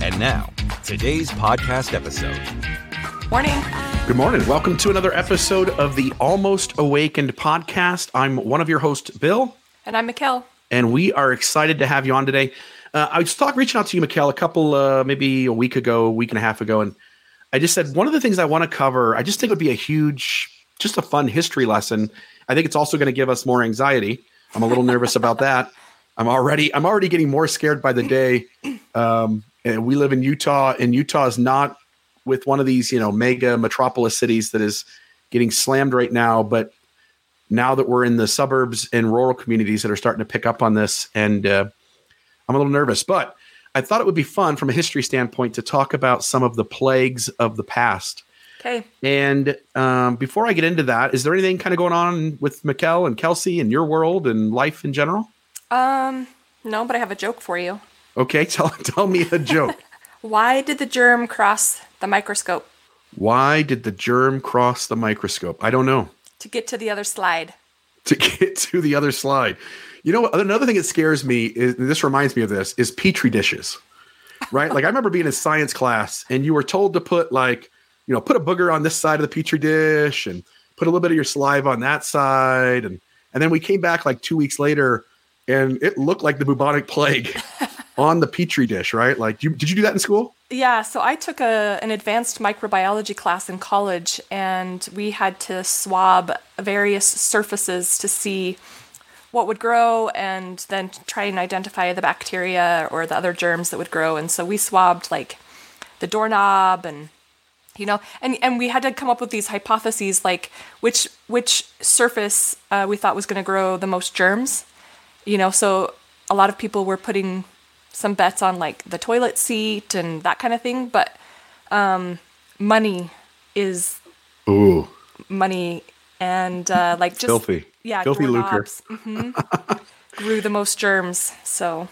And now, today's podcast episode. Morning. Good morning. Welcome to another episode of the Almost Awakened podcast. I'm one of your hosts, Bill, And I'm Mikkel. and we are excited to have you on today. Uh, I was talking, reaching out to you, Mikkel, a couple, uh, maybe a week ago, a week and a half ago, and I just said one of the things I want to cover. I just think would be a huge, just a fun history lesson. I think it's also going to give us more anxiety. I'm a little nervous about that. I'm already, I'm already getting more scared by the day. Um, and we live in Utah, and Utah is not with one of these, you know, mega metropolis cities that is getting slammed right now. But now that we're in the suburbs and rural communities that are starting to pick up on this, and uh, I'm a little nervous, but I thought it would be fun from a history standpoint to talk about some of the plagues of the past. Okay. And um, before I get into that, is there anything kind of going on with Mikkel and Kelsey and your world and life in general? Um, no, but I have a joke for you. Okay, tell tell me a joke. Why did the germ cross the microscope? Why did the germ cross the microscope? I don't know. To get to the other slide. To get to the other slide. You know, another thing that scares me is this reminds me of this is petri dishes, right? like I remember being in science class and you were told to put like, you know, put a booger on this side of the petri dish and put a little bit of your saliva on that side, and and then we came back like two weeks later and it looked like the bubonic plague on the petri dish, right? Like, you, did you do that in school? Yeah, so I took a an advanced microbiology class in college and we had to swab various surfaces to see what would grow and then try and identify the bacteria or the other germs that would grow. And so we swabbed like the doorknob and you know and and we had to come up with these hypotheses like which which surface uh, we thought was going to grow the most germs you know so a lot of people were putting some bets on like the toilet seat and that kind of thing but um money is Ooh, money and uh like just filthy. yeah filthy lucre. mhm, grew the most germs so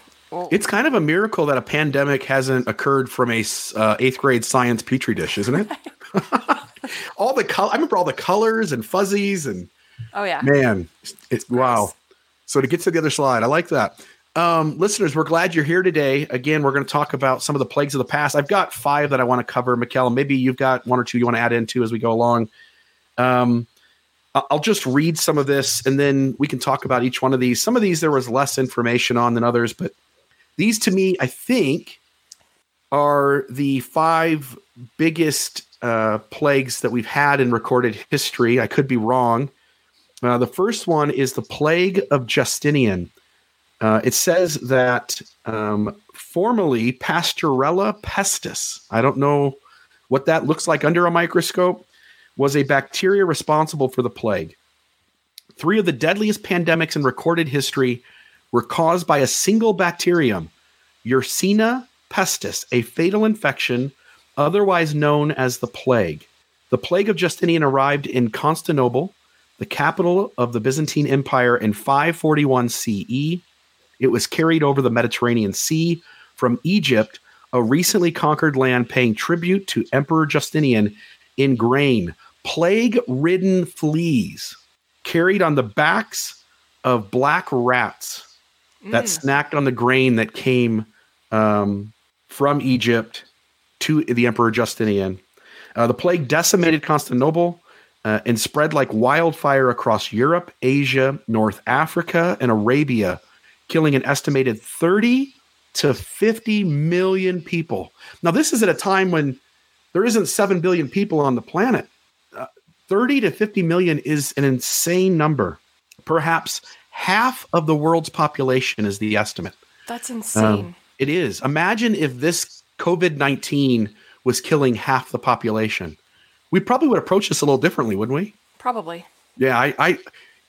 It's kind of a miracle that a pandemic hasn't occurred from a uh, eighth grade science petri dish, isn't it? all the color. I remember all the colors and fuzzies and oh yeah man, it's wow. So to get to the other slide, I like that. Um, listeners, we're glad you're here today. Again, we're going to talk about some of the plagues of the past. I've got five that I want to cover. McKellen, maybe you've got one or two you want to add into as we go along. Um, I'll just read some of this and then we can talk about each one of these. Some of these there was less information on than others, but these to me, I think, are the five biggest uh, plagues that we've had in recorded history. I could be wrong. Uh, the first one is the plague of Justinian. Uh, it says that um, formerly Pasteurella pestis, I don't know what that looks like under a microscope, was a bacteria responsible for the plague. Three of the deadliest pandemics in recorded history were caused by a single bacterium, Yersinia pestis, a fatal infection otherwise known as the plague. The plague of Justinian arrived in Constantinople, the capital of the Byzantine Empire, in 541 CE. It was carried over the Mediterranean Sea from Egypt, a recently conquered land paying tribute to Emperor Justinian in grain. Plague ridden fleas carried on the backs of black rats that snacked on the grain that came um, from Egypt to the Emperor Justinian. Uh, the plague decimated Constantinople uh, and spread like wildfire across Europe, Asia, North Africa, and Arabia, killing an estimated 30 to 50 million people. Now, this is at a time when there isn't 7 billion people on the planet. Uh, 30 to 50 million is an insane number. Perhaps half of the world's population is the estimate. that's insane Um, it is. Imagine if this COVID 19 was killing half the population. We probably would approach this a little differently, wouldn't we? probably Yeah, I, I,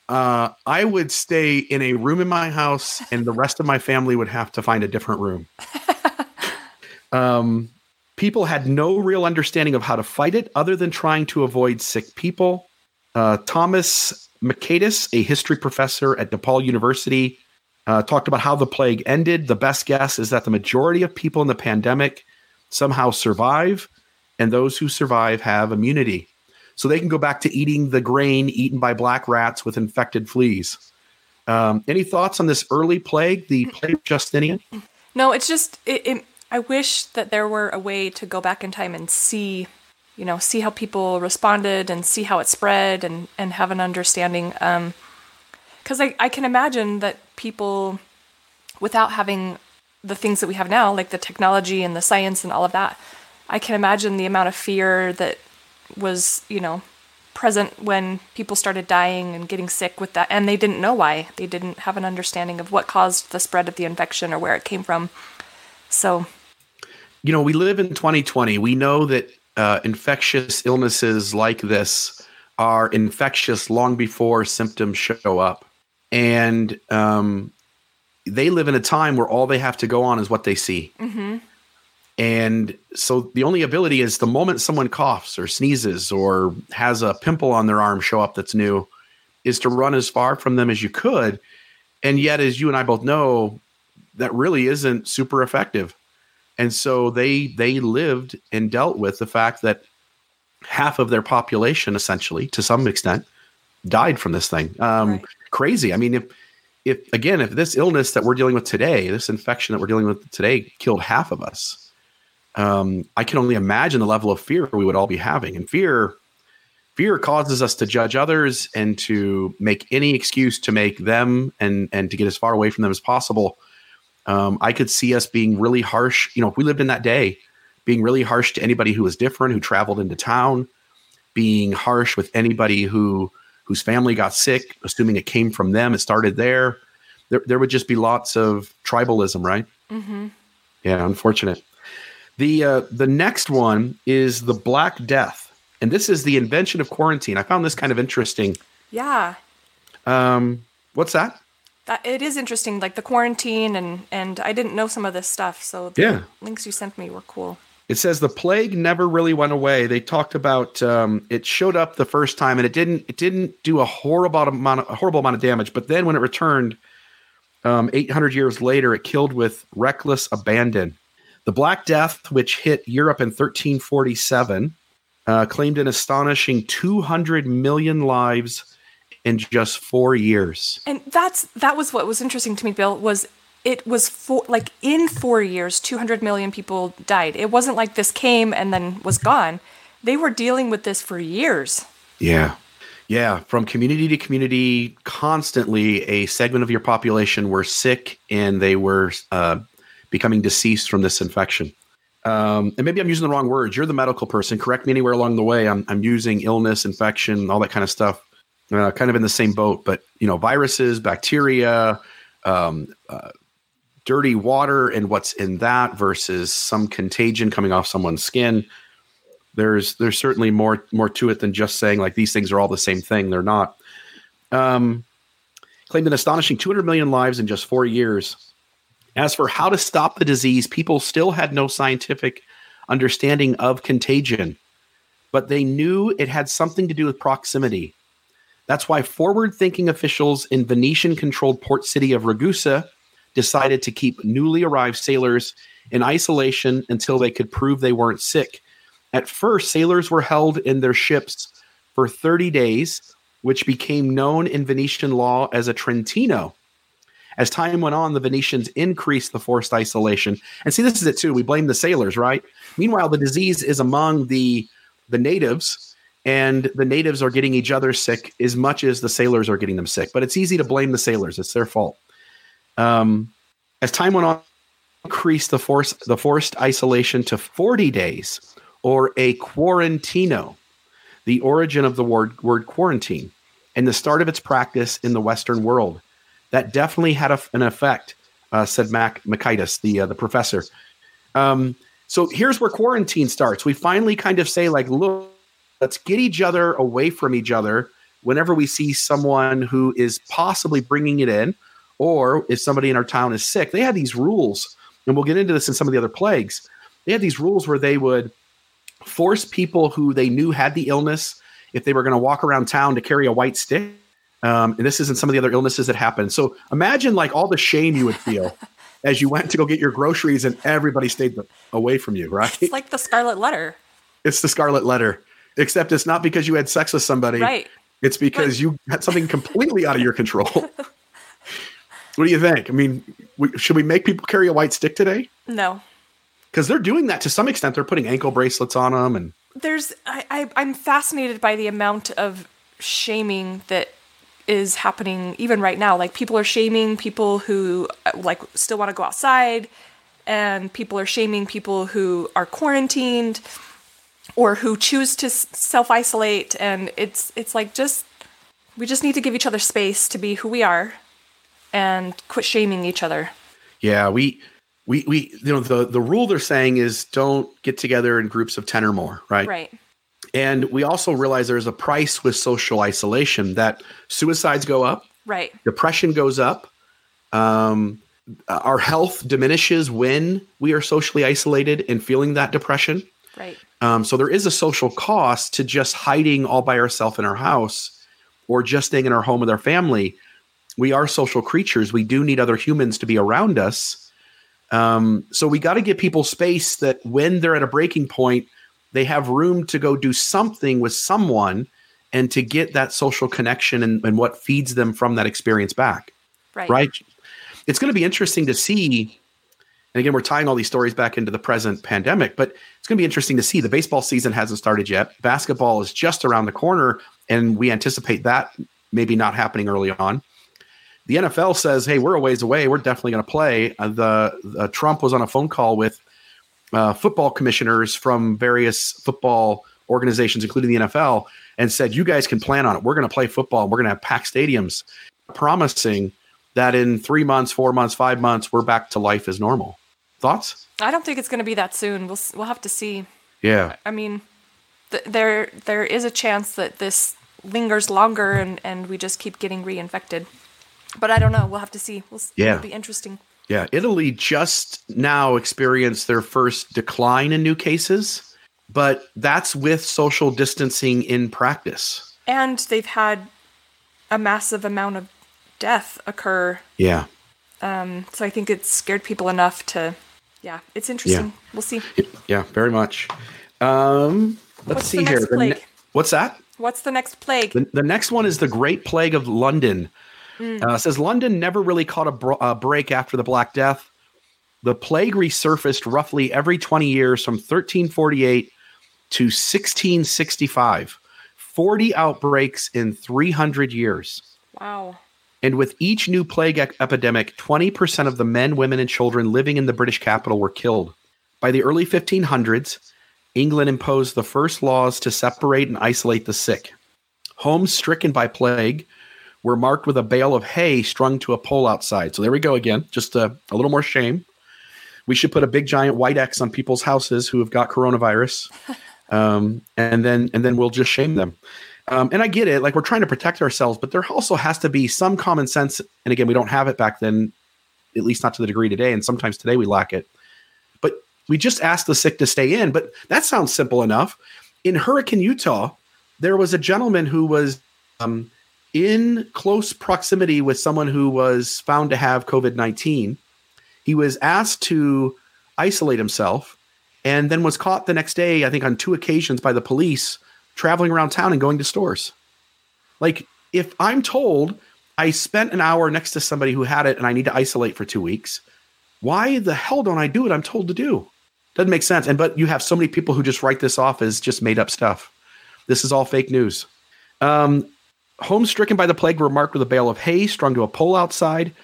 uh, I would stay in a room in my house, and the rest of my family would have to find a different room. Um, people had no real understanding of how to fight it other than trying to avoid sick people. Uh, Thomas Mockaitis, a history professor at DePaul University, uh, talked about how the plague ended. The best guess is that the majority of people in the pandemic somehow survive, and those who survive have immunity. So they can go back to eating the grain eaten by black rats with infected fleas. Um, any thoughts on this early plague, the plague of Justinian? No, it's just it, it, I wish that there were a way to go back in time and see, you know, see how people responded and see how it spread and and have an understanding. Um, because I I can imagine that people, without having the things that we have now, like the technology and the science and all of that, I can imagine the amount of fear that was, you know, present when people started dying and getting sick with that and they didn't know why. They didn't have an understanding of what caused the spread of the infection or where it came from. So you know we live in 2020 we know that uh, infectious illnesses like this are infectious long before symptoms show up. And um, they live in a time where all they have to go on is what they see. Mm-hmm. And so the only ability is the moment someone coughs or sneezes or has a pimple on their arm show up that's new, is to run as far from them as you could. And yet, as you and I both know, that really isn't super effective. And so they they lived and dealt with the fact that half of their population, essentially, to some extent, died from this thing. Um, right. Crazy. I mean, if if again, if this illness that we're dealing with today, this infection that we're dealing with today, killed half of us, um, I can only imagine the level of fear we would all be having. And fear, fear causes us to judge others and to make any excuse to make them and and to get as far away from them as possible. Um, I could see us being really harsh. You know, if we lived in that day, being really harsh to anybody who was different, who traveled into town, being harsh with anybody who whose family got sick, assuming it came from them, it started there. There, there would just be lots of tribalism, right? Mm-hmm. Yeah, unfortunate. The uh, the next one is the Black Death, and this is the invention of quarantine. I found this kind of interesting. Yeah. Um, what's that? That it is interesting, like the quarantine, and and I didn't know some of this stuff. So the yeah. links you sent me were cool. It says the plague never really went away. They talked about um, it showed up the first time, and it didn't it didn't do a horrible amount of, a horrible amount of damage. But then when it returned, um, 800 years later, it killed with reckless abandon. The Black Death, which hit Europe in 1347, uh, claimed an astonishing 200 million lives in just four years. And that's that was what was interesting to me, Bill. Was it was for like in four years, 200 million people died. It wasn't like this came and then was gone. They were dealing with this for years. Yeah. Yeah, from community to community, constantly a segment of your population were sick and they were uh, becoming deceased from this infection. Um, and maybe I'm using the wrong words. You're the medical person. Correct me anywhere along the way. I'm, I'm using illness, infection, all that kind of stuff. Uh, kind of in the same boat, but you know, viruses, bacteria, um, uh, dirty water, and what's in that versus some contagion coming off someone's skin. There's there's certainly more more to it than just saying like these things are all the same thing. They're not. Um, claimed an astonishing 200 million lives in just four years as for how to stop the disease, people still had no scientific understanding of contagion, but they knew it had something to do with proximity. That's why forward thinking officials in Venetian controlled port city of Ragusa decided to keep newly arrived sailors in isolation until they could prove they weren't sick. At first, sailors were held in their ships for 30 days, which became known in Venetian law as a Trentino. As time went on, the Venetians increased the forced isolation. And see, this is it too. We blame the sailors, right? Meanwhile, the disease is among the the natives, and the natives are getting each other sick as much as the sailors are getting them sick. But it's easy to blame the sailors; it's their fault. Um, as time went on, increased the force the forced isolation to 40 days, or a quarantino, the origin of the word word quarantine, and the start of its practice in the Western world that definitely had a, an effect, uh, said Mac Mockaitis, the uh, the professor. Um, so here's where quarantine starts. We finally kind of say like, look, let's get each other away from each other whenever we see someone who is possibly bringing it in, or if somebody in our town is sick. They had these rules, and we'll get into this in some of the other plagues. they had these rules where they would force people who they knew had the illness if they were going to walk around town to carry a white stick. Um, and this isn't some of the other illnesses that happen. So imagine like all the shame you would feel as you went to go get your groceries and everybody stayed away from you, right? It's like the scarlet letter. It's the scarlet letter, except it's not because you had sex with somebody. Right. It's because but- you had something completely out of your control. what do you think? I mean, we, should we make people carry a white stick today? No. Because they're doing that to some extent. They're putting ankle bracelets on them and there's I, I I'm fascinated by the amount of shaming that is happening even right now. Like people are shaming people who uh, like still want to go outside, and people are shaming people who are quarantined or who choose to self isolate. And it's it's like just we just need to give each other space to be who we are, and quit shaming each other. Yeah, we we we you know the the rule they're saying is don't get together in groups of 10 or more right right and we also realize there's a price with social isolation that suicides go up right. depression goes up um, our health diminishes when we are socially isolated and feeling that depression. Right. Um, so there is a social cost to just hiding all by ourselves in our house or just staying in our home with our family. We are social creatures. We do need other humans to be around us. Um, so we got to give people space that when they're at a breaking point, they have room to go do something with someone and to get that social connection and, and what feeds them from that experience back. Right. Right. It's going to be interesting to see. And again, we're tying all these stories back into the present pandemic, but it's going to be interesting to see. The baseball season hasn't started yet. Basketball is just around the corner, and we anticipate that maybe not happening early on the NFL says, "Hey, we're a ways away. We're definitely going to play." Uh, the uh, Trump was on a phone call with uh, football commissioners from various football organizations, including the NFL, and said, "You guys can plan on it. We're going to play football. We're going to have packed stadiums," promising that in three months, four months, five months, we're back to life as normal. Thoughts? I don't think it's going to be that soon. We'll we'll have to see. Yeah. I mean, th- there there is a chance that this lingers longer and and we just keep getting reinfected but I don't know. We'll have to see. We'll, yeah. It'll be interesting. Yeah. Italy just now experienced their first decline in new cases, but that's with social distancing in practice. And they've had a massive amount of death occur. Yeah. Um, so I think it's scared people enough to, yeah, it's interesting. Yeah. We'll see. Yeah, very much. Um, let's what's see here. Ne- what's that? What's the next plague? The, the, next one is the Great Plague of London. Mm. Uh, says London never really caught a, a break after the Black Death. The plague resurfaced roughly every 20 years from 1348 to 1665. 40 outbreaks in 300 years. Wow. And with each new plague e- epidemic, 20% of the men, women, and children living in the British capital were killed. By the early 1500s, England imposed the first laws to separate and isolate the sick. Homes stricken by plague were marked with a bale of hay strung to a pole outside. So there we go again, just a, a little more shame. We should put a big giant white X on people's houses who have got coronavirus, um, and then and then we'll just shame them. Um, and I get it, like we're trying to protect ourselves, but there also has to be some common sense. And again, we don't have it back then, at least not to the degree today. And sometimes today we lack it. But we just ask the sick to stay in. But that sounds simple enough. In Hurricane, Utah, there was a gentleman who was um, in close proximity with someone who was found to have COVID 19. He was asked to isolate himself and then was caught the next day, I think on two occasions, by the police traveling around town and going to stores. Like, if I'm told I spent an hour next to somebody who had it and I need to isolate for two weeks, why the hell don't I do what I'm told to do? Doesn't make sense. And but you have so many people who just write this off as just made up stuff. This is all fake news. Um, Homes stricken by the plague were marked with a bale of hay strung to a pole outside.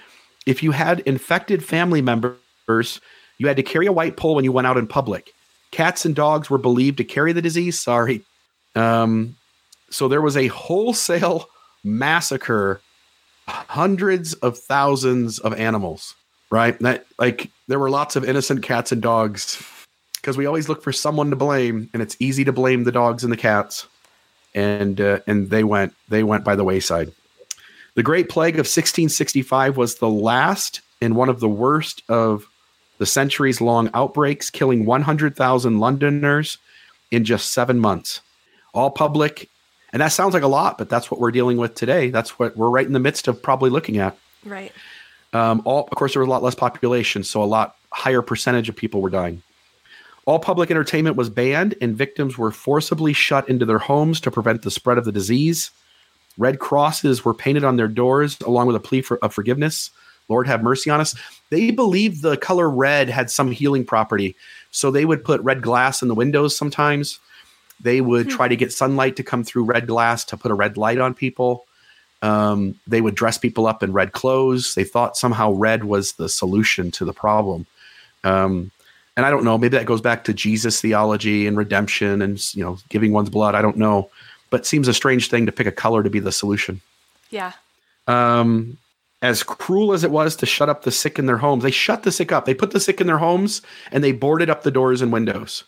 If you had infected family members, you had to carry a white pole when you went out in public. Cats and dogs were believed to carry the disease. Sorry. Um, so there was a wholesale massacre, hundreds of thousands of animals, right? That like there were lots of innocent cats and dogs because we always look for someone to blame, and it's easy to blame the dogs and the cats and uh, and they went they went by the wayside. The Great Plague of 1665 was the last and one of the worst of the centuries long outbreaks, killing 100,000 Londoners in just seven months. All public. And that sounds like a lot, but that's what we're dealing with today. That's what we're right in the midst of probably looking at. Right. Um, all, of course, there was a lot less population, so a lot higher percentage of people were dying. All public entertainment was banned, and victims were forcibly shut into their homes to prevent the spread of the disease. Red crosses were painted on their doors, along with a plea for, of forgiveness. Lord, have mercy on us. They believed the color red had some healing property, so they would put red glass in the windows sometimes. They would try to get sunlight to come through red glass to put a red light on people. Um, they would dress people up in red clothes. They thought somehow red was the solution to the problem. Um, and I don't know, maybe that goes back to Jesus theology and redemption and you know giving one's blood. I don't know, but it seems a strange thing to pick a color to be the solution. Yeah. Um, as cruel as it was to shut up the sick in their homes, they shut the sick up. They put the sick in their homes and they boarded up the doors and windows,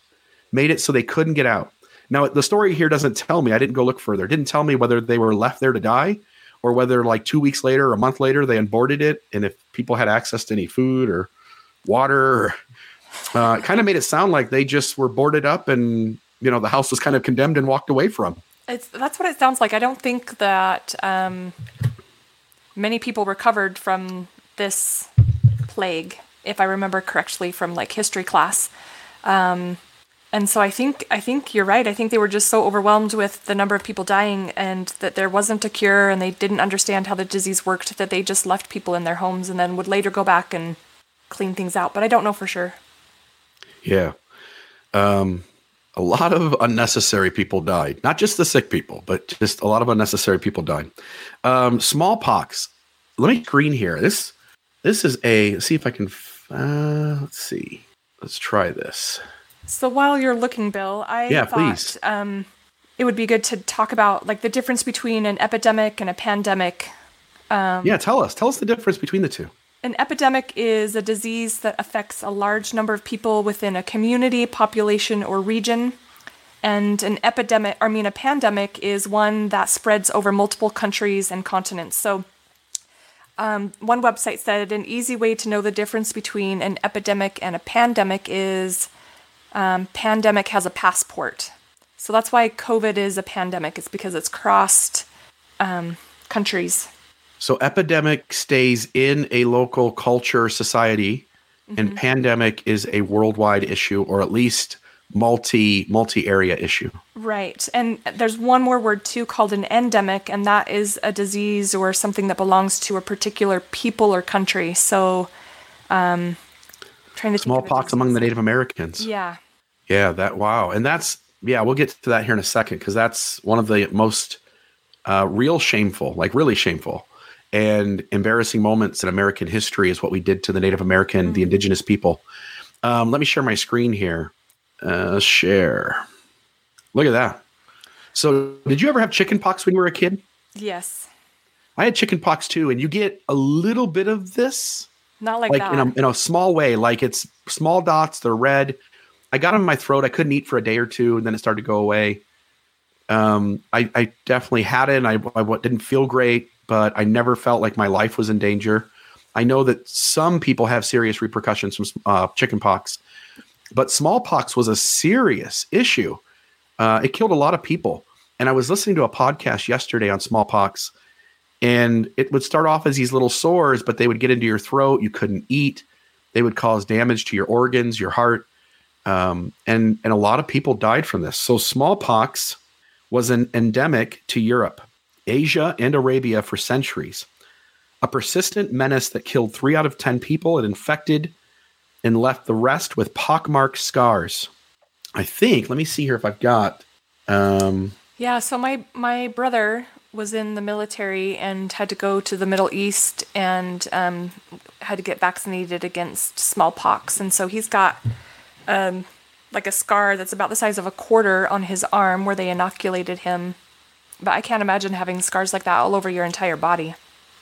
made it so they couldn't get out. Now the story here doesn't tell me. I didn't go look further. It didn't tell me whether they were left there to die or whether like two weeks later or a month later they unboarded it and if people had access to any food or water or uh, kind of made it sound like they just were boarded up and you know the house was kind of condemned and walked away from. It's that's what it sounds like. I don't think that um, many people recovered from this plague, if I remember correctly from like history class. Um, and so I think I think you're right. I think they were just so overwhelmed with the number of people dying and that there wasn't a cure and they didn't understand how the disease worked that they just left people in their homes and then would later go back and clean things out. But I don't know for sure. Yeah. Um, a lot of unnecessary people died. Not just the sick people, but just a lot of unnecessary people died. Um, smallpox. Let me screen here. This this is a. Let's see if I can. Uh, let's see. Let's try this. So while you're looking, Bill, I Yeah, thought please. Um, it would be good to talk about like the difference between an epidemic and a pandemic. yeah, tell us. Tell us the difference between the two. An epidemic is a disease that affects a large number of people within a community, population, or region. And an epidemic, I mean, a pandemic is one that spreads over multiple countries and continents. So, um, one website said an easy way to know the difference between an epidemic and a pandemic is um, pandemic has a passport. So that's why COVID is a pandemic. It's because it's crossed um, countries. So epidemic stays in a local culture society, and pandemic is a worldwide issue, or at least multi multi area issue. Right. And there's one more word too called an endemic, and that is a disease or something that belongs to a particular people or country. So, um, trying to think of a Smallpox among the. Native Americans. Yeah. Yeah, that wow, and that's yeah. We'll get to that here in a second because that's one of the most uh, real shameful, like really shameful and embarrassing moments in American history is what we did to the Native American, the indigenous people. Um, let me share my screen here. Uh, share. Look at that. So, did you ever have chicken pox when you were a kid? Yes. I had chicken pox too, and you get a little bit of this Not like, like that. in a, in a small way like it's small dots they're red i got them in my throat i couldn't eat for a day or two and then it started to go away um, I, I definitely had it and I, I didn't feel great but i never felt like my life was in danger. I know that some people have serious repercussions from uh, chicken pox but smallpox was a serious issue. Uh, it killed a lot of people. And i was listening to a podcast yesterday on smallpox and it would start off as these little sores but they would get into your throat. You couldn't eat. They would cause damage to your organs your heart. Um, and and a lot of people died from this. So smallpox was an endemic to europe asia and arabia for centuries. A persistent menace that killed three out of ten people it infected and left the rest with pockmarked scars. I think let me see here if i've got um, Yeah, so my my brother was in the military and had to go to the Middle East and um, had to get vaccinated against smallpox, and so he's got um, like a scar that's about the size of a quarter on his arm where they inoculated him. But I can't imagine having scars like that all over your entire body.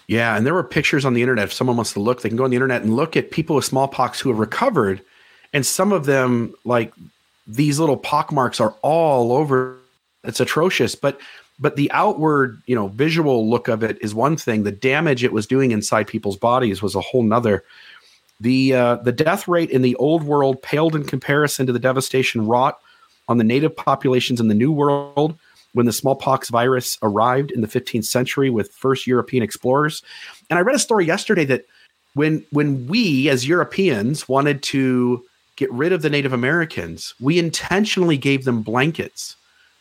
Yeah, and there were pictures on the internet. If someone wants to look, they can go on the internet and look at people with smallpox who have recovered, and some of them, like these little pock marks, are all over. It's atrocious, but but the outward, you know, visual look of it is one thing. The damage it was doing inside people's bodies was a whole nother. The uh, the death rate in the old world paled in comparison to the devastation wrought on the native populations in the new world when the smallpox virus arrived in the 15th century with first European explorers. And I read a story yesterday that when when we as Europeans wanted to get rid of the Native Americans, we intentionally gave them blankets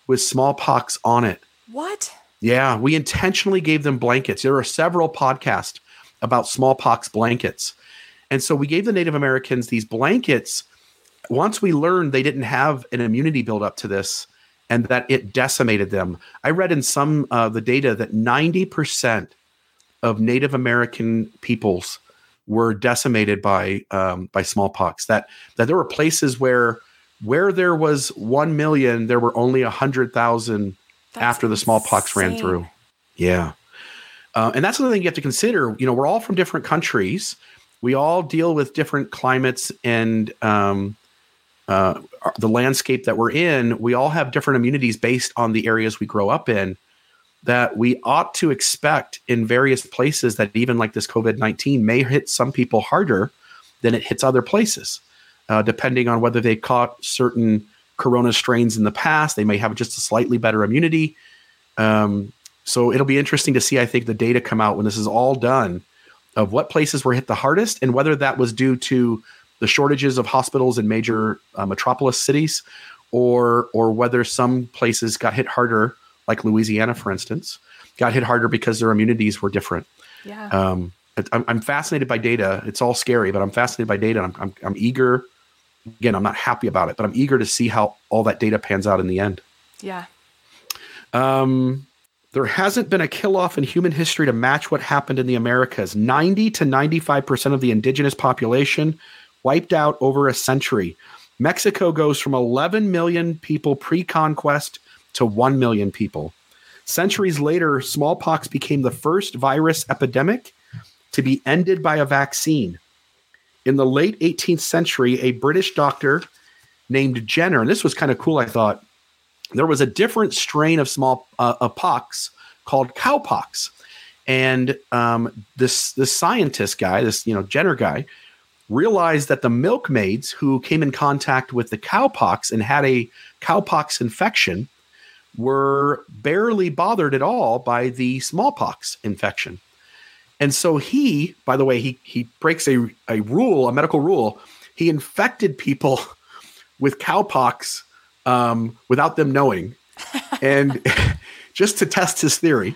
with smallpox on it. What? Yeah, we intentionally gave them blankets. There are several podcasts about smallpox blankets. And so we gave the Native Americans these blankets. Once we learned they didn't have an immunity build up to this and that it decimated them. I read in some uh, the data that 90% of Native American peoples were decimated by um, by smallpox. That that there were places where where there was 1 million, there were only 100,000 after the smallpox ran through. Yeah. Uh, and that's another thing you have to consider. You know, we're all from different countries. We all deal with different climates and um, uh, the landscape that we're in. We all have different immunities based on the areas we grow up in. That we ought to expect in various places that even like this COVID 19 may hit some people harder than it hits other places, uh, depending on whether they caught certain corona strains in the past. They may have just a slightly better immunity. Um, so it'll be interesting to see, I think, the data come out when this is all done of what places were hit the hardest and whether that was due to the shortages of hospitals in major uh, metropolis cities or or whether some places got hit harder like Louisiana for instance got hit harder because their immunities were different Yeah. um, I'm, I'm fascinated by data it's all scary but I'm fascinated by data I'm, I'm, I'm eager again I'm not happy about it but I'm eager to see how all that data pans out in the end yeah. um, there hasn't been a kill off in human history to match what happened in the Americas. 90 to 95% of the indigenous population wiped out over a century. Mexico goes from 11 million people pre conquest to 1 million people. Centuries later, smallpox became the first virus epidemic to be ended by a vaccine. In the late 18th century, a British doctor named Jenner, and this was kind of cool, I thought, there was a different strain of small uh, pox called cowpox, and um, this this scientist guy, this you know Jenner guy, realized that the milkmaids who came in contact with the cowpox and had a cowpox infection were barely bothered at all by the smallpox infection. And so he, by the way, he he breaks a, a rule, a medical rule. He infected people with cowpox um, without them knowing, and just to test his theory,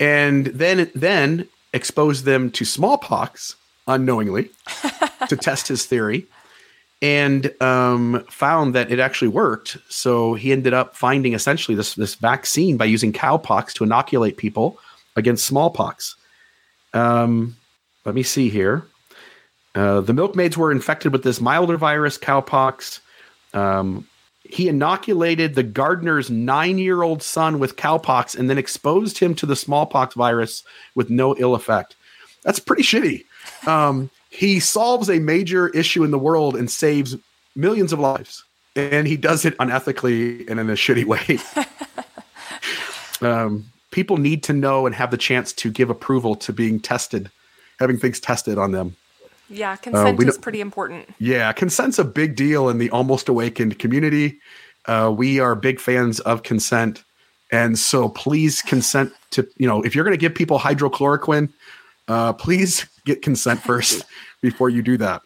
and then then expose them to smallpox unknowingly to test his theory, and um, found that it actually worked. So he ended up finding essentially this this vaccine by using cowpox to inoculate people against smallpox. Um, let me see here. Uh, the milkmaids were infected with this milder virus, cowpox. Um, he inoculated the gardener's nine year old son with cowpox and then exposed him to the smallpox virus with no ill effect. That's pretty shitty. Um, he solves a major issue in the world and saves millions of lives. And he does it unethically and in a shitty way. um, people need to know and have the chance to give approval to being tested, having things tested on them. Yeah. Consent we is pretty important. Yeah, consent's a big deal in the almost awakened community. Uh, we are big fans of consent. And so please consent to, you know, if you're going to give people hydrochloroquine, uh, please get consent first before you do that.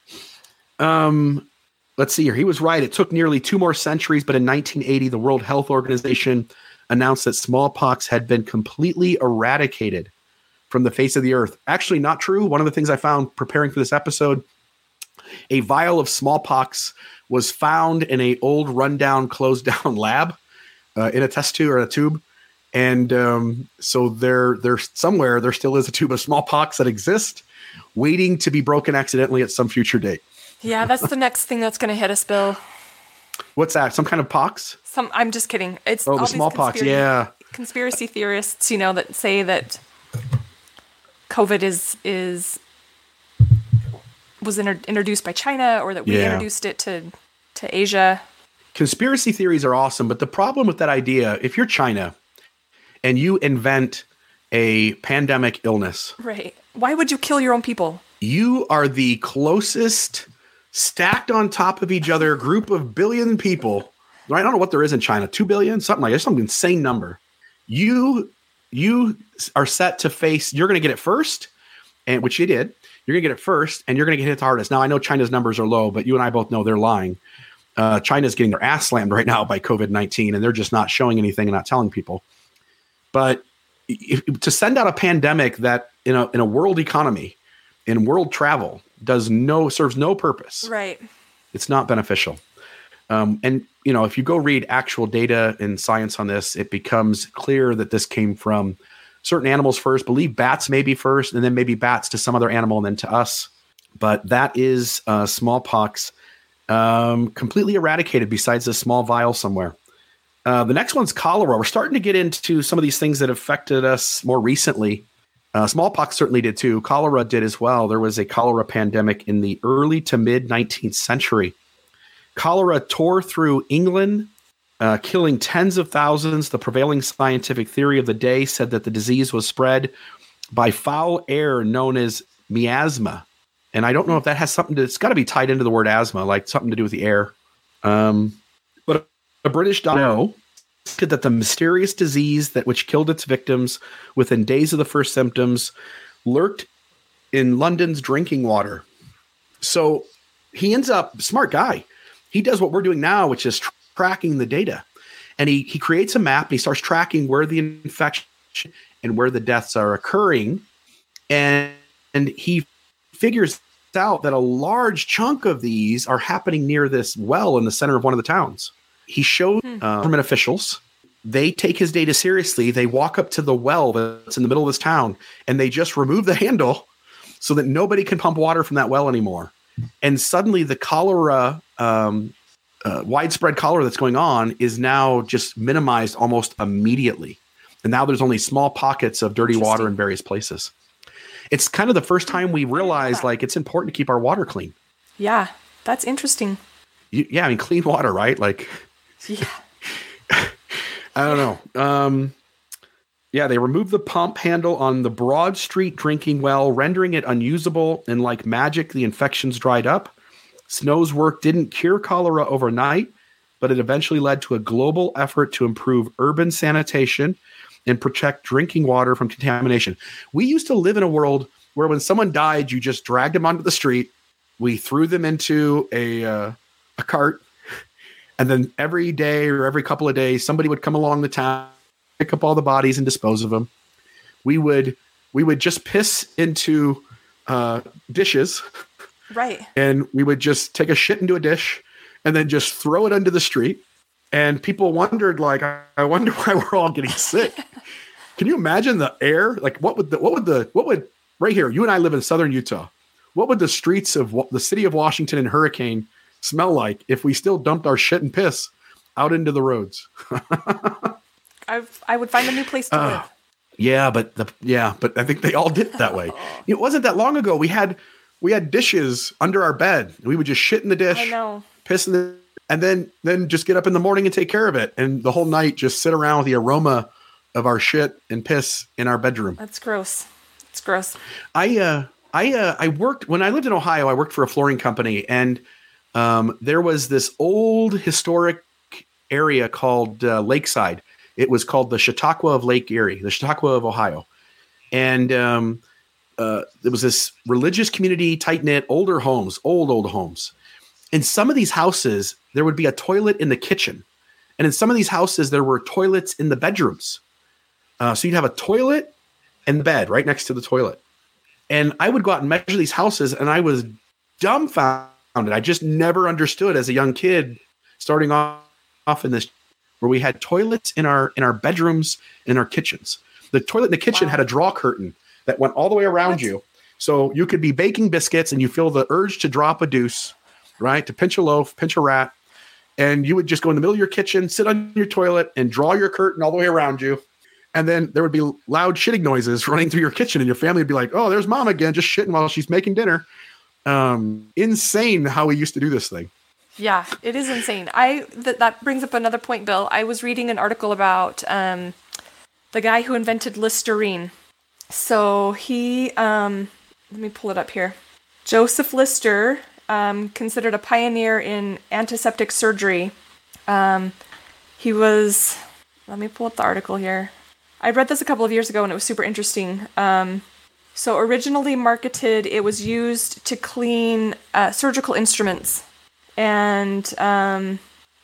Um, let's see here. He was right. It took nearly two more centuries, but in 1980, the World Health Organization announced that smallpox had been completely eradicated from the face of the earth. Actually, not true. One of the things I found preparing for this episode a vial of smallpox was found in a old rundown closed down lab uh, in a test tube or a tube and um, so there there's somewhere there still is a tube of smallpox that exists waiting to be broken accidentally at some future date Yeah, that's the next thing that's going to hit us, Bill. what's that some kind of pox Some, I'm just kidding. It's oh the smallpox conspira- yeah Conspiracy theorists, you know, that say that COVID is is was inter- introduced by China or that we Yeah. introduced it to to Asia. conspiracy theories are awesome but the problem with that idea if you're china and you invent a pandemic illness Right. Why would you kill your own people? You are the closest stacked on top of each other group of billion people. I don't know what there is in China, 2 billion, something like that, some insane number. You you are set to face you're going to get it first and which you did. You're going to get it first and you're going to get hit the hardest. Now I know China's numbers are low, but you and I both know they're lying. Uh, China's getting their ass slammed right now by COVID 19 and they're just not showing anything and not telling people. But if, to send out a pandemic that in a, in a world economy, in world travel, does no serves no purpose. Right. It's not beneficial. Um, and you know, if you go read actual data and science on this, it becomes clear that this came from certain animals first. Believe bats maybe first, and then maybe bats to some other animal, and then to us. But that is uh, smallpox um, completely eradicated. Besides a small vial somewhere. Uh, the next one's cholera. We're starting to get into some of these things that affected us more recently. Uh, smallpox certainly did too. Cholera did as well. There was a cholera pandemic in the early to mid 19th century. Cholera tore through England, uh, killing tens of thousands. The prevailing scientific theory of the day said that the disease was spread by foul air known as miasma. And I don't know if that has something to, it's got to be tied into the word asthma, like something to do with the air. Um, a British doctor said that the mysterious disease that which killed its victims within days of the first symptoms lurked in London's drinking water. So he ends up smart guy. He does what we're doing now, which is tr- tracking the data, and he he creates a map and he starts tracking where the infection and where the deaths are occurring, and and he figures out that a large chunk of these are happening near this well in the center of one of the towns. He showed uh, government officials. They take his data seriously. They walk up to the well that's in the middle of this town and they just remove the handle so that nobody can pump water from that well anymore. And suddenly, the cholera, um, uh, widespread cholera that's going on, is now just minimized almost immediately. And now there's only small pockets of dirty water in various places. It's kind of the first time we realize like it's important to keep our water clean. Yeah, that's interesting. You, yeah, I mean clean water, right? Like Yeah. I don't know. Um, yeah, they removed the pump handle on the Broad Street drinking well, rendering it unusable. And like magic, the infections dried up. Snow's work didn't cure cholera overnight, but it eventually led to a global effort to improve urban sanitation and protect drinking water from contamination. We used to live in a world where when someone died, you just dragged them onto the street, we threw them into a uh, a cart, and then every day or every couple of days, somebody would come along the town, pick up all the bodies and dispose of them. We would we would just piss into uh, dishes, Right. and we would just take a shit into a dish, and then just throw it under the street. And people wondered, like, I I wonder why we're all getting sick. Can you imagine the air? Like, what would the what would the what would right here? You and I live in southern Utah. What would the streets of the city of Washington in Hurricane smell like if we still dumped our shit and piss out into the roads? I I would find a new place to Uh, live. Yeah, but the yeah, but I think they all did that way. It wasn't that long ago. We had we had dishes under our bed. We would just shit in the dish, I know. piss in the, and then then just get up in the morning and take care of it, and the whole night just sit around with the aroma of our shit and piss in our bedroom. That's gross. It's gross. I uh I uh I worked when I lived in Ohio. I worked for a flooring company, and um, there was this old historic area called uh, Lakeside. It was called the Chautauqua of Lake Erie, the Chautauqua of Ohio, and um, uh, there was this religious community, tight knit, older homes, old old homes. In some of these houses, there would be a toilet in the kitchen, and in some of these houses, there were toilets in the bedrooms. Uh, so you'd have a toilet and the bed right next to the toilet. And I would go out and measure these houses, and I was dumbfounded. I just never understood as a young kid, starting off, off in this, where we had toilets in our in our bedrooms, in our kitchens. The toilet in the kitchen Wow. had a draw curtain that went all the way around What? you, so you could be baking biscuits, and you feel the urge to drop a deuce, right? To pinch a loaf, pinch a rat, and you would just go in the middle of your kitchen, sit on your toilet, and draw your curtain all the way around you. And then there would be loud shitting noises running through your kitchen, and your family would be like, "Oh, there's mom again, just shitting while she's making dinner." Um, insane how we used to do this thing. Yeah, it is insane. I that that brings up another point, Bill. I was reading an article about um, the guy who invented Listerine. So he, um, let me pull it up here. Joseph Lister, um, considered a pioneer in antiseptic surgery. Um, he was, let me pull up the article here. I read this a couple of years ago and it was super interesting. Um, so, originally marketed, it was used to clean uh, surgical instruments and um,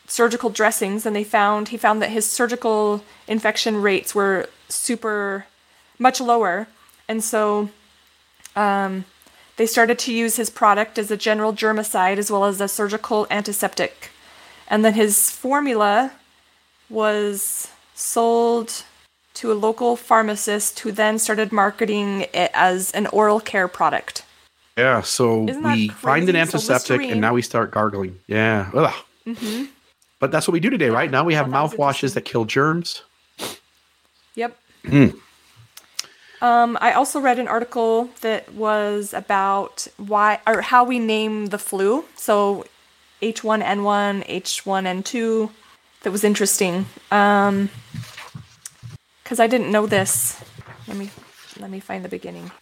surgical dressings. And they found, he found that his surgical infection rates were super much lower. And so, um, they started to use his product as a general germicide as well as a surgical antiseptic. And then his formula was sold to a local pharmacist who then started marketing it as an oral care product. Yeah, so we find an crazy? So antiseptic and now we start gargling. Yeah. Mm-hmm. But that's what we do today, right? Now we have that mouthwashes that kill germs. Yep. Hmm. Um, I also read an article that was about why or how we name the flu. So H1N1, H1N2. That was interesting. Um, because I didn't know this. Let me let me find the beginning.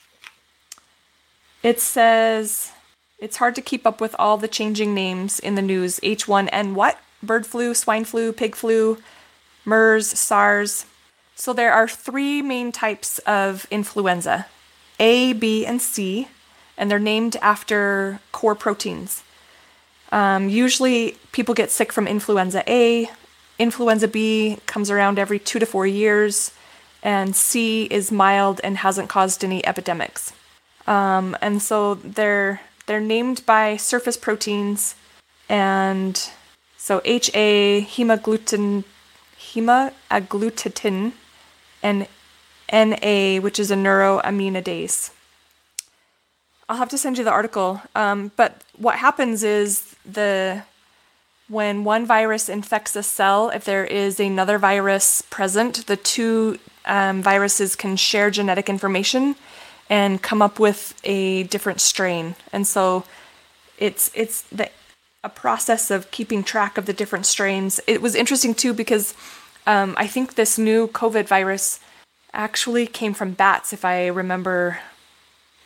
It says it's hard to keep up with all the changing names in the news. H1N what? Bird flu, swine flu, pig flu, MERS, SARS. So there are three main types of influenza A, B, and C, and they're named after core proteins. Um, usually, people get sick from influenza A. Influenza B comes around every two to four years, and C is mild and hasn't caused any epidemics. Um, and so they're they're named by surface proteins, and so HA hemagglutin hemagglutinin and NA, which is a neuraminidase. I'll have to send you the article. Um, but what happens is the when one virus infects a cell, if there is another virus present, the two um, viruses can share genetic information and come up with a different strain. And so it's it's the a process of keeping track of the different strains. It was interesting too because um, I think this new COVID virus actually came from bats, if I remember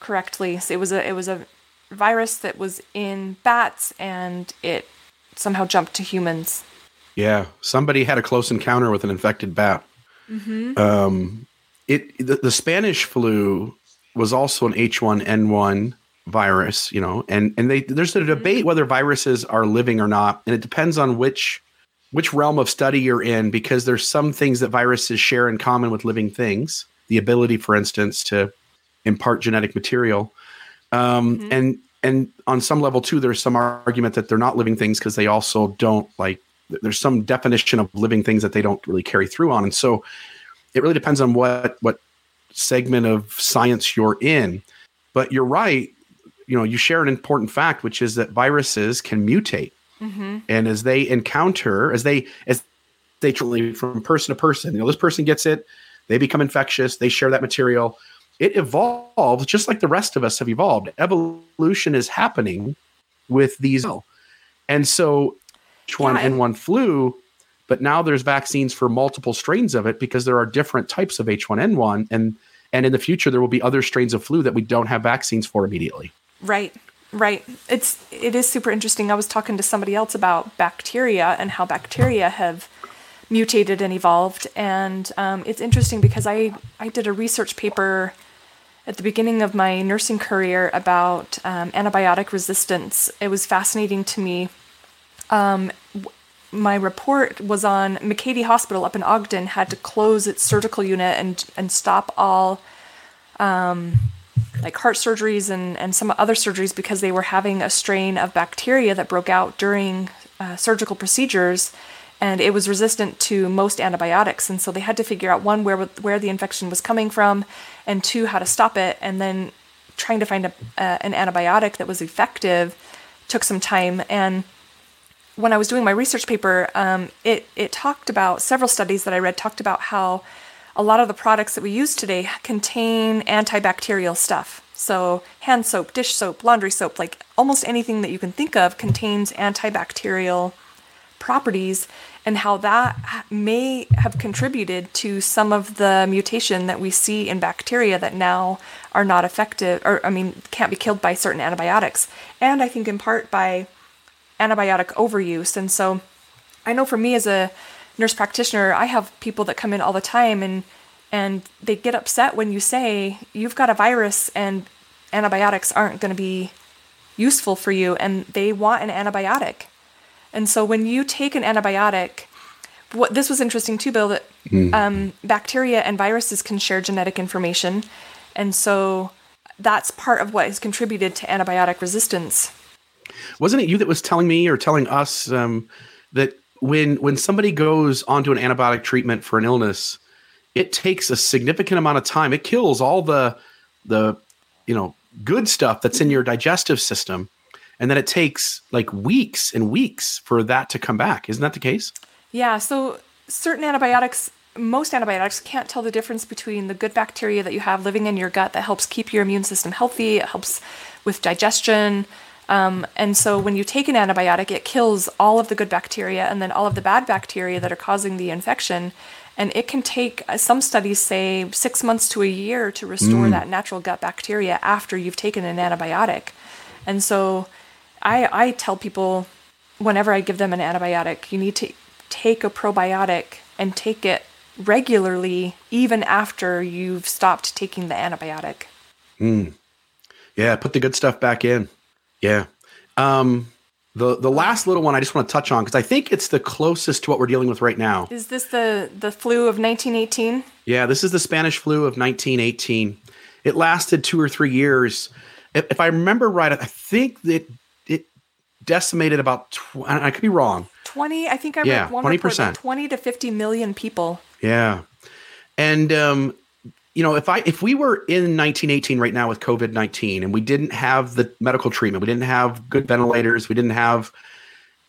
correctly. So it was a it was a virus that was in bats, and it somehow jumped to humans. Yeah, somebody had a close encounter with an infected bat. Um, it the, the Spanish flu was also an H1N1 virus, you know, and and they there's a debate whether viruses are living or not, and it depends on which which realm of study you're in because there's some things that viruses share in common with living things, the ability, for instance, to impart genetic material, um, and and on some level too, there's some argument that they're not living things because they also don't like. There's some definition of living things that they don't really carry through on, and so it really depends on what what segment of science you're in. But you're right. You know, you share an important fact, which is that viruses can mutate, mm-hmm. and as they encounter, as they as they truly from person to person, you know, this person gets it, they become infectious, they share that material. It evolves just like the rest of us have evolved. Evolution is happening with these, and so H1N1 flu but now there's vaccines for multiple strains of it because there are different types of H1N1 and and in the future there will be other strains of flu that we don't have vaccines for immediately. Right, right. It's it is super interesting. I was talking to somebody else about bacteria and how bacteria have mutated and evolved, and um, it's interesting because I I did a research paper at the beginning of my nursing career about um, antibiotic resistance. It was fascinating to me. Um, my report was on McKay-Dee Hospital up in Ogden had to close its surgical unit and and stop all like heart surgeries and, and some other surgeries because they were having a strain of bacteria that broke out during uh, surgical procedures and it was resistant to most antibiotics and so they had to figure out one where where the infection was coming from and two how to stop it and then trying to find a, uh, an antibiotic that was effective took some time and when I was doing my research paper, um, it it talked about several studies that I read talked about how a lot of the products that we use today contain antibacterial stuff. So hand soap, dish soap, laundry soap, like almost anything that you can think of contains antibacterial properties. And how that may have contributed to some of the mutation that we see in bacteria that now are not effective or I mean can't be killed by certain antibiotics and I think in part by antibiotic overuse. And so I know for me as a nurse practitioner I have people that come in all the time and and they get upset when you say you've got a virus and antibiotics aren't going to be useful for you and they want an antibiotic and so when you take an antibiotic, what this was interesting too, Bill, that mm. um, bacteria and viruses can share genetic information, and so that's part of what has contributed to antibiotic resistance. Wasn't it you that was telling me or telling us um, that when when somebody goes onto an antibiotic treatment for an illness, it takes a significant amount of time. It kills all the the you know good stuff that's in your digestive system and then it takes like weeks and weeks for that to come back. Isn't that the case? Yeah. So certain antibiotics, most antibiotics can't tell the difference between the good bacteria that you have living in your gut that helps keep your immune system healthy. It helps with digestion. Um, and so when you take an antibiotic, it kills all of the good bacteria and then all of the bad bacteria that are causing the infection. And it can take, uh, some studies say, six months to a year to restore mm. that natural gut bacteria after you've taken an antibiotic. And so I, I tell people whenever I give them an antibiotic, you need to take a probiotic and take it regularly, even after you've stopped taking the antibiotic. Mm. Yeah, put the good stuff back in. Yeah. Um, the the last little one I just want to touch on because I think it's the closest to what we're dealing with right now. Is this the the flu of 1918? Yeah, this is the Spanish flu of 1918. It lasted two or three years. If, if I remember right, I think that decimated about, tw- I could be wrong. 20, I think I read yeah, one 20%. report, 20 to 50 million people. Yeah. And, um, you know, if I if we were in 1918 right now with COVID 19 and we didn't have the medical treatment, we didn't have good ventilators, we didn't have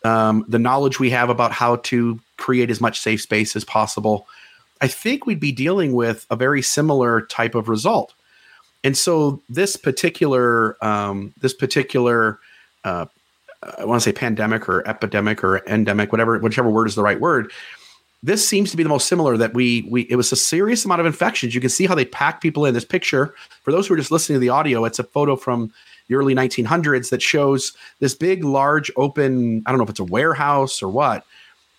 um, the knowledge we have about how to create as much safe space as possible, I think we'd be dealing with a very similar type of result. And so this particular um, this particular uh, I want to say pandemic or epidemic or endemic, whatever, whichever word is the right word. This seems to be the most similar that we we it was a serious amount of infections. You can see how they pack people in. This picture, for those who are just listening to the audio, it's a photo from the early 1900s that shows this big, large, open. I don't know if it's a warehouse or what,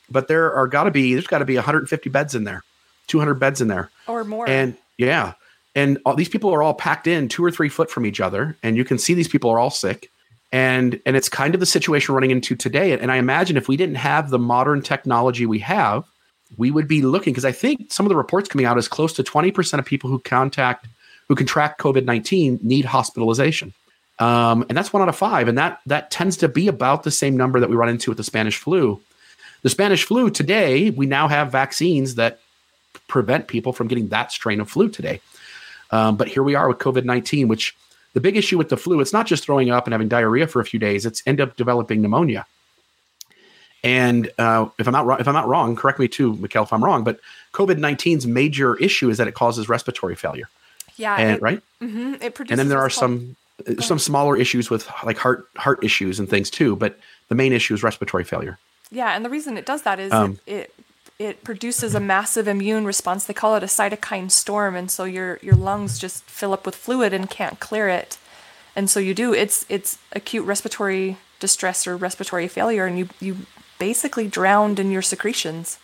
but there are got to be there's got to be 150 beds in there, 200 beds in there, or more. And yeah, and all, these people are all packed in two or three foot from each other, and you can see these people are all sick and and it's kind of the situation running into today. And i imagine if we didn't have the modern technology we have we would be looking because i think some of the reports coming out is close to 20% of people who contact who contract covid-19 need hospitalization. Um, and that's one out of five. And that that tends to be about the same number that we run into with the spanish flu. The spanish flu today we now have vaccines that prevent people from getting that strain of flu today. Um, but here we are with covid-19 which the big issue with the flu, it's not just throwing up and having diarrhea for a few days; it's end up developing pneumonia. And uh, if I'm not wrong, if I'm not wrong, correct me too, Mikkel, if I'm wrong. But COVID 19's major issue is that it causes respiratory failure. Yeah, and, it, right. Mm-hmm, it produces. And then there are some uh, some smaller issues with like heart heart issues and things too. But the main issue is respiratory failure. Yeah, and the reason it does that is um, it, it it produces a massive immune response. They call it a cytokine storm, and so your your lungs just fill up with fluid and can't clear it. And so you do. It's it's acute respiratory distress or respiratory failure, and you you basically drowned in your secretions.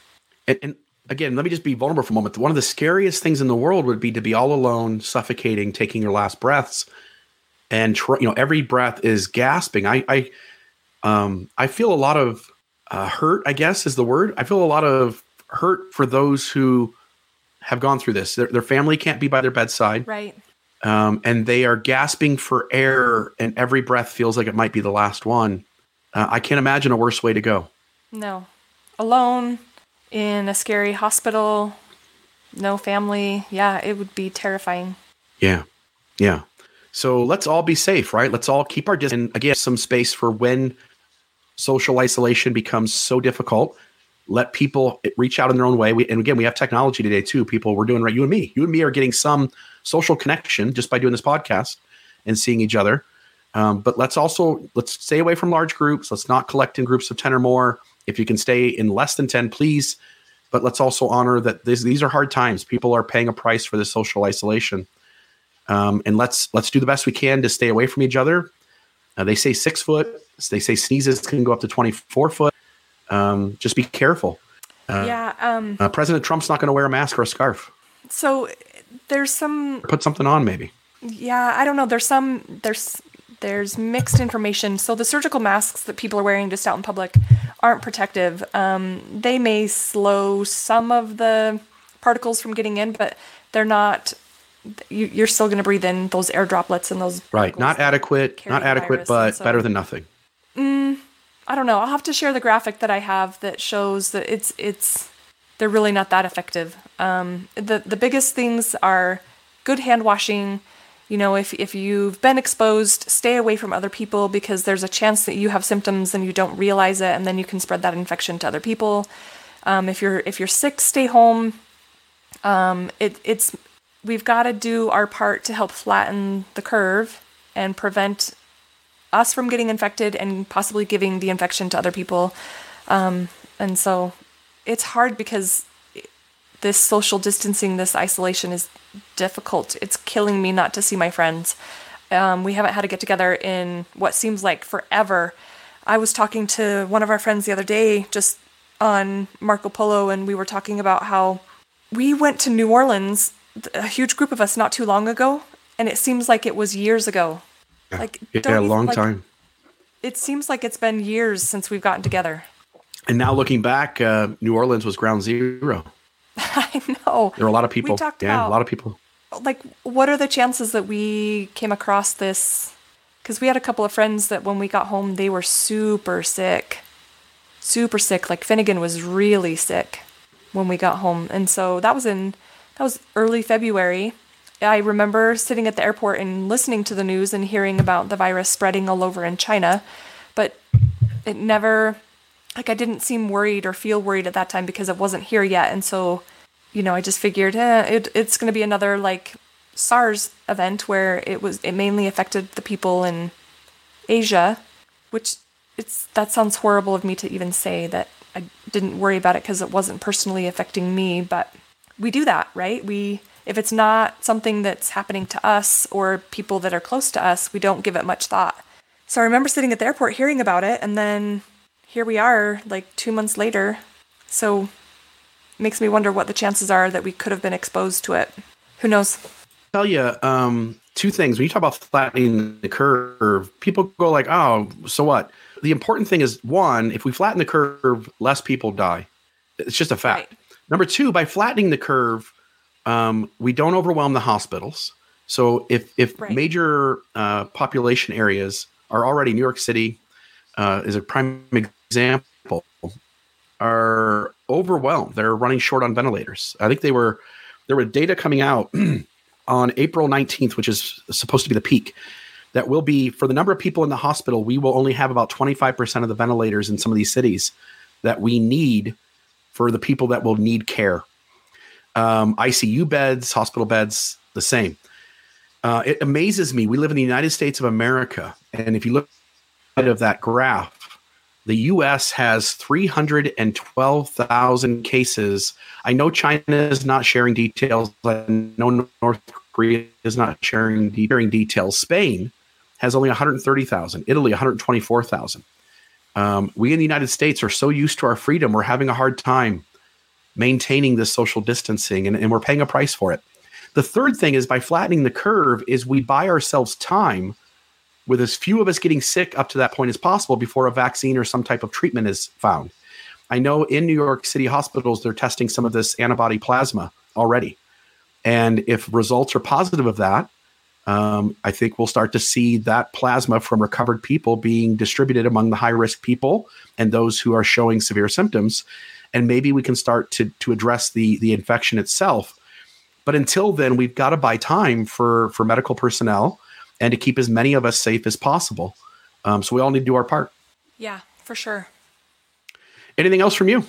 And, and again, let me just be vulnerable for a moment. One of the scariest things in the world would be to be all alone, suffocating, taking your last breaths, and tr- you know every breath is gasping. I I um I feel a lot of uh, hurt. I guess is the word. I feel a lot of hurt for those who have gone through this. Their, their family can't be by their bedside. Right. Um, and they are gasping for air, and every breath feels like it might be the last one. Uh, I can't imagine a worse way to go. No. Alone in a scary hospital, no family. Yeah, it would be terrifying. Yeah. Yeah. So let's all be safe, right? Let's all keep our distance. And again, some space for when social isolation becomes so difficult let people reach out in their own way. We, and again, we have technology today too. People, we're doing right. You and me, you and me are getting some social connection just by doing this podcast and seeing each other. Um, but let's also let's stay away from large groups. Let's not collect in groups of ten or more. If you can stay in less than 10, please. But let's also honor that this, these are hard times. People are paying a price for this social isolation. Um, and let's let's do the best we can to stay away from each other. Uh, they say six foot. They say sneezes can go up to 24 foot. Um, just be careful. Uh, yeah. Um, uh, President Trump's not going to wear a mask or a scarf. So there's some put something on maybe. Yeah, I don't know. There's some there's there's mixed information. So the surgical masks that people are wearing just out in public aren't protective. Um, they may slow some of the particles from getting in, but they're not. You, are still going to breathe in those air droplets and those. Right, not adequate, not adequate, but so, better than nothing. Mm, I don't know. I'll have to share the graphic that I have that shows that it's it's they're really not that effective. Um, the the biggest things are good hand washing you know, if, if you've been exposed, stay away from other people because there's a chance that you have symptoms and you don't realize it, and then you can spread that infection to other people. Um, if you're if you're sick, stay home. Um, it, it's we've got to do our part to help flatten the curve and prevent us from getting infected and possibly giving the infection to other people. Um, and so it's hard because this social distancing, this isolation is difficult. It's killing me not to see my friends. Um, we haven't had a get together in what seems like forever. I was talking to one of our friends the other day just on Marco Polo, and we were talking about how we went to New Orleans, a huge group of us, not too long ago, and it seems like it was years ago. Yeah. Like yeah, a long like, time. It seems like it's been years since we've gotten together. And now looking back, uh, New Orleans was ground zero. I know. There were a lot of people. We talked yeah, about, a lot of people. Like, what are the chances that we came across this? Because we had a couple of friends that when we got home, they were super sick. Super sick. Like, Finnegan was really sick when we got home. And so that was in, that was early February. I remember sitting at the airport and listening to the news and hearing about the virus spreading all over in China. But it never like I didn't seem worried or feel worried at that time because it wasn't here yet. And so, you know, I just figured eh, it, it's going to be another like SARS event where it was it mainly affected the people in Asia, which it's that sounds horrible of me to even say that I didn't worry about it because it wasn't personally affecting me, but we do that, right? We if it's not something that's happening to us or people that are close to us, we don't give it much thought. So I remember sitting at the airport hearing about it and then here we are, like two months later. So it makes me wonder what the chances are that we could have been exposed to it. Who knows? I'll tell you um, two things. When you talk about flattening the curve, people go like, "Oh, so what?" The important thing is one: if we flatten the curve, less people die. It's just a fact. Right. Number two, by flattening the curve, um, we don't overwhelm the hospitals. So if if right. major uh, population areas are already New York City uh, is a prime example, are overwhelmed. They're running short on ventilators. I think they were there were data coming out on April 19th, which is supposed to be the peak. That will be for the number of people in the hospital. We will only have about 25% of the ventilators in some of these cities that we need for the people that will need care. Um, ICU beds, hospital beds, the same. Uh, it amazes me. We live in the United States of America, and if you look at of that graph, the US has 312,000 cases. I know China is not sharing details. I know North Korea is not sharing, sharing details. Spain has only 130,000. Italy, 124,000. Um, we in the United States are so used to our freedom, we're having a hard time maintaining this social distancing, and, and we're paying a price for it. The third thing is by flattening the curve is we buy ourselves time with as few of us getting sick up to that point as possible before a vaccine or some type of treatment is found. I know in New York City hospitals, they're testing some of this antibody plasma already. And if results are positive of that, um, I think we'll start to see that plasma from recovered people being distributed among the high risk people and those who are showing severe symptoms. And maybe we can start to, to address the, the infection itself. But until then, we've got to buy time for, for medical personnel and to keep as many of us safe as possible. Um, so we all need to do our part. Yeah, for sure. Anything else from you?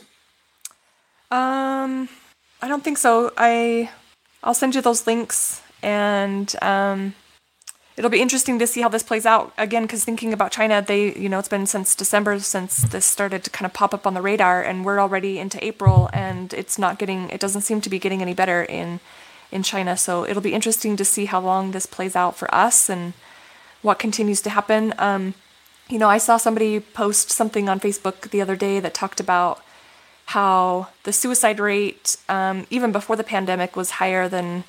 Um, I don't think so. I I'll send you those links and um, it'll be interesting to see how this plays out. Again because thinking about china they you know it's been since december since this started to kind of pop up on the radar and we're already into april and it's not getting it doesn't seem to be getting any better in in china. So it'll be interesting to see how long this plays out for us and what continues to happen. Um, you know i saw somebody post something on facebook the other day that talked about how the suicide rate um, even before the pandemic was higher than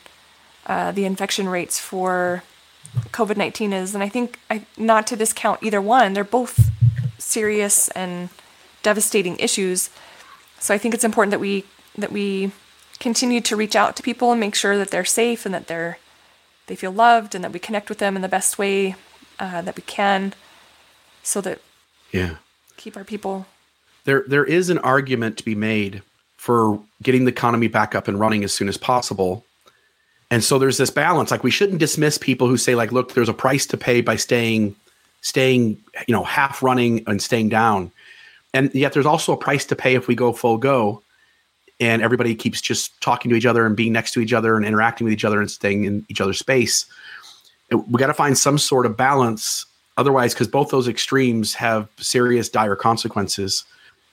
uh, the infection rates for COVID 19 is. And I think, I, not to discount either one, they're both serious and devastating issues. So I think it's important that we that we continue to reach out to people and make sure that they're safe and that they're they feel loved and that we connect with them in the best way uh, that we can, so that yeah keep our people. There there is an argument to be made for getting the economy back up and running as soon as possible and so there's this balance. Like we shouldn't dismiss people who say, like, look, there's a price to pay by staying, staying, you know, half running and staying down. And yet there's also a price to pay if we go full go and everybody keeps just talking to each other and being next to each other and interacting with each other and staying in each other's space. We got to find some sort of balance. Otherwise, because both those extremes have serious, dire consequences.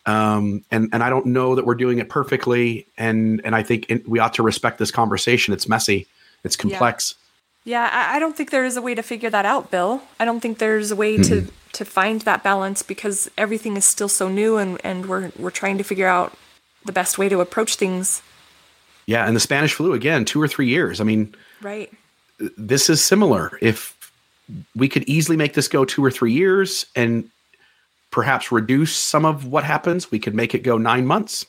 Um, and and I don't know that we're doing it perfectly. And and I think it, we ought to respect this conversation. It's messy. It's complex. Yeah, yeah I, I, don't think there is a way to figure that out, Bill. I don't think there's a way mm-hmm. to to find that balance because everything is still so new, and and we're we're trying to figure out the best way to approach things. Yeah, and the Spanish flu again, two or three years. I mean, right. This is similar. If we could easily make this go two or three years, and perhaps reduce some of what happens. We could make it go nine months.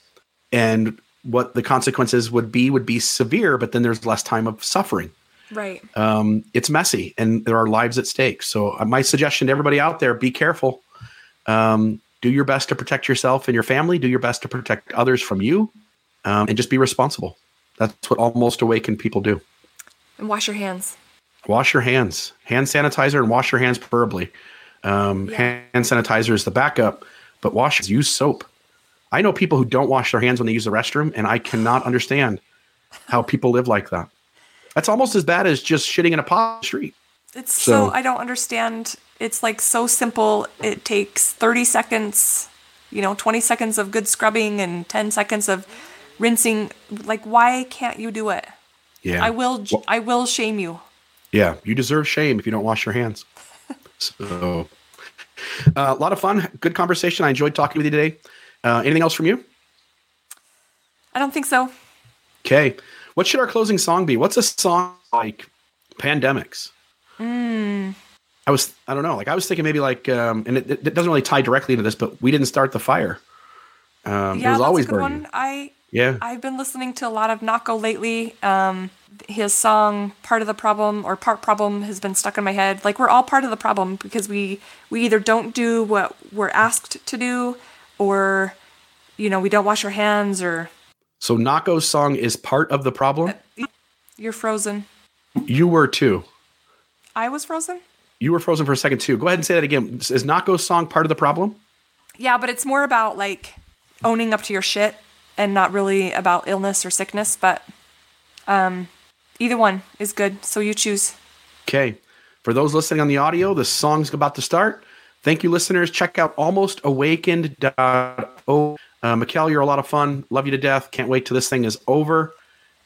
And what the consequences would be would be severe, but then there's less time of suffering. Right. Um, it's messy and there are lives at stake. So, uh, my suggestion to everybody out there be careful. Um, do your best to protect yourself and your family, do your best to protect others from you, um, and just be responsible. That's what almost awakened people do. And wash your hands. Wash your hands. Hand sanitizer and wash your hands preferably. Um, yeah. Hand sanitizer is the backup, but wash use soap. I know people who don't wash their hands when they use the restroom, and I cannot understand how people live like that. That's almost as bad as just shitting in a pot street. It's so, so I don't understand. It's like so simple. It takes 30 seconds, you know, 20 seconds of good scrubbing and 10 seconds of rinsing. Like, why can't you do it? Yeah. I will. Well, I will shame you. Yeah, you deserve shame if you don't wash your hands. So uh, a lot of fun, good conversation. I enjoyed talking with you today. Uh, anything else from you? I don't think so. Okay. What should our closing song be? What's a song like pandemics? Mm. I was, I don't know. Like I was thinking maybe like, um, and it, it doesn't really tie directly into this, but we didn't start the fire. Um, yeah, it was always a good burning. one. I yeah. I've been listening to a lot of Nahko lately. Um, his song "Part of the Problem" or "Part Problem" has been stuck in my head. Like we're all part of the problem because we we either don't do what we're asked to do, or you know we don't wash our hands, or. So Nahko's song is part of the problem. Uh, you're frozen. You were too. I was frozen. You were frozen for a second too. Go ahead and say that again. Is Nahko's song part of the problem? Yeah, but it's more about like owning up to your shit and not really about illness or sickness, but um, either one is good. So you choose. Okay. For those listening on the audio, the song's about to start. Thank you, listeners. Check out almostawakened.o. Uh, Mikkel, you're a lot of fun. Love you to death. Can't wait till this thing is over.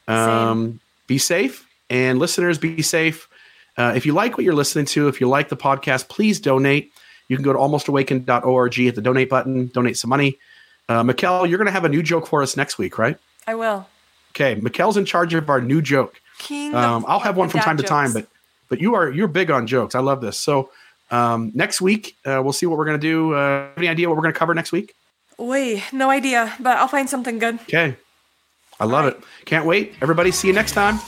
Um, be safe. And listeners, be safe. Uh, if you like what you're listening to, if you like the podcast, please donate. You can go to almostawakened.org, hit the donate button, donate some money. Uh, Mikkel, you're going to have a new joke for us next week, right? I will. Okay, Mikkel's in charge of our new joke. King um, I'll have one from time jokes. to time, but but you are you're big on jokes. I love this. So um, next week uh, we'll see what we're going to do. Uh, any idea what we're going to cover next week? Wait, no idea, but I'll find something good. Okay, I love right. it. Can't wait. Everybody, see you next time.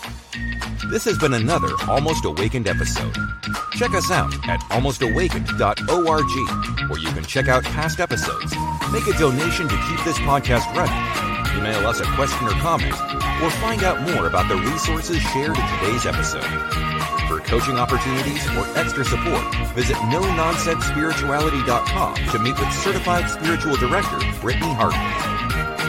This has been another Almost Awakened episode. Check us out at almostawakened.org, where you can check out past episodes, make a donation to keep this podcast running, email us a question or comment, or find out more about the resources shared in today's episode. For coaching opportunities or extra support, visit no-nonsense-spirituality.com to meet with certified spiritual director Brittany Hartman.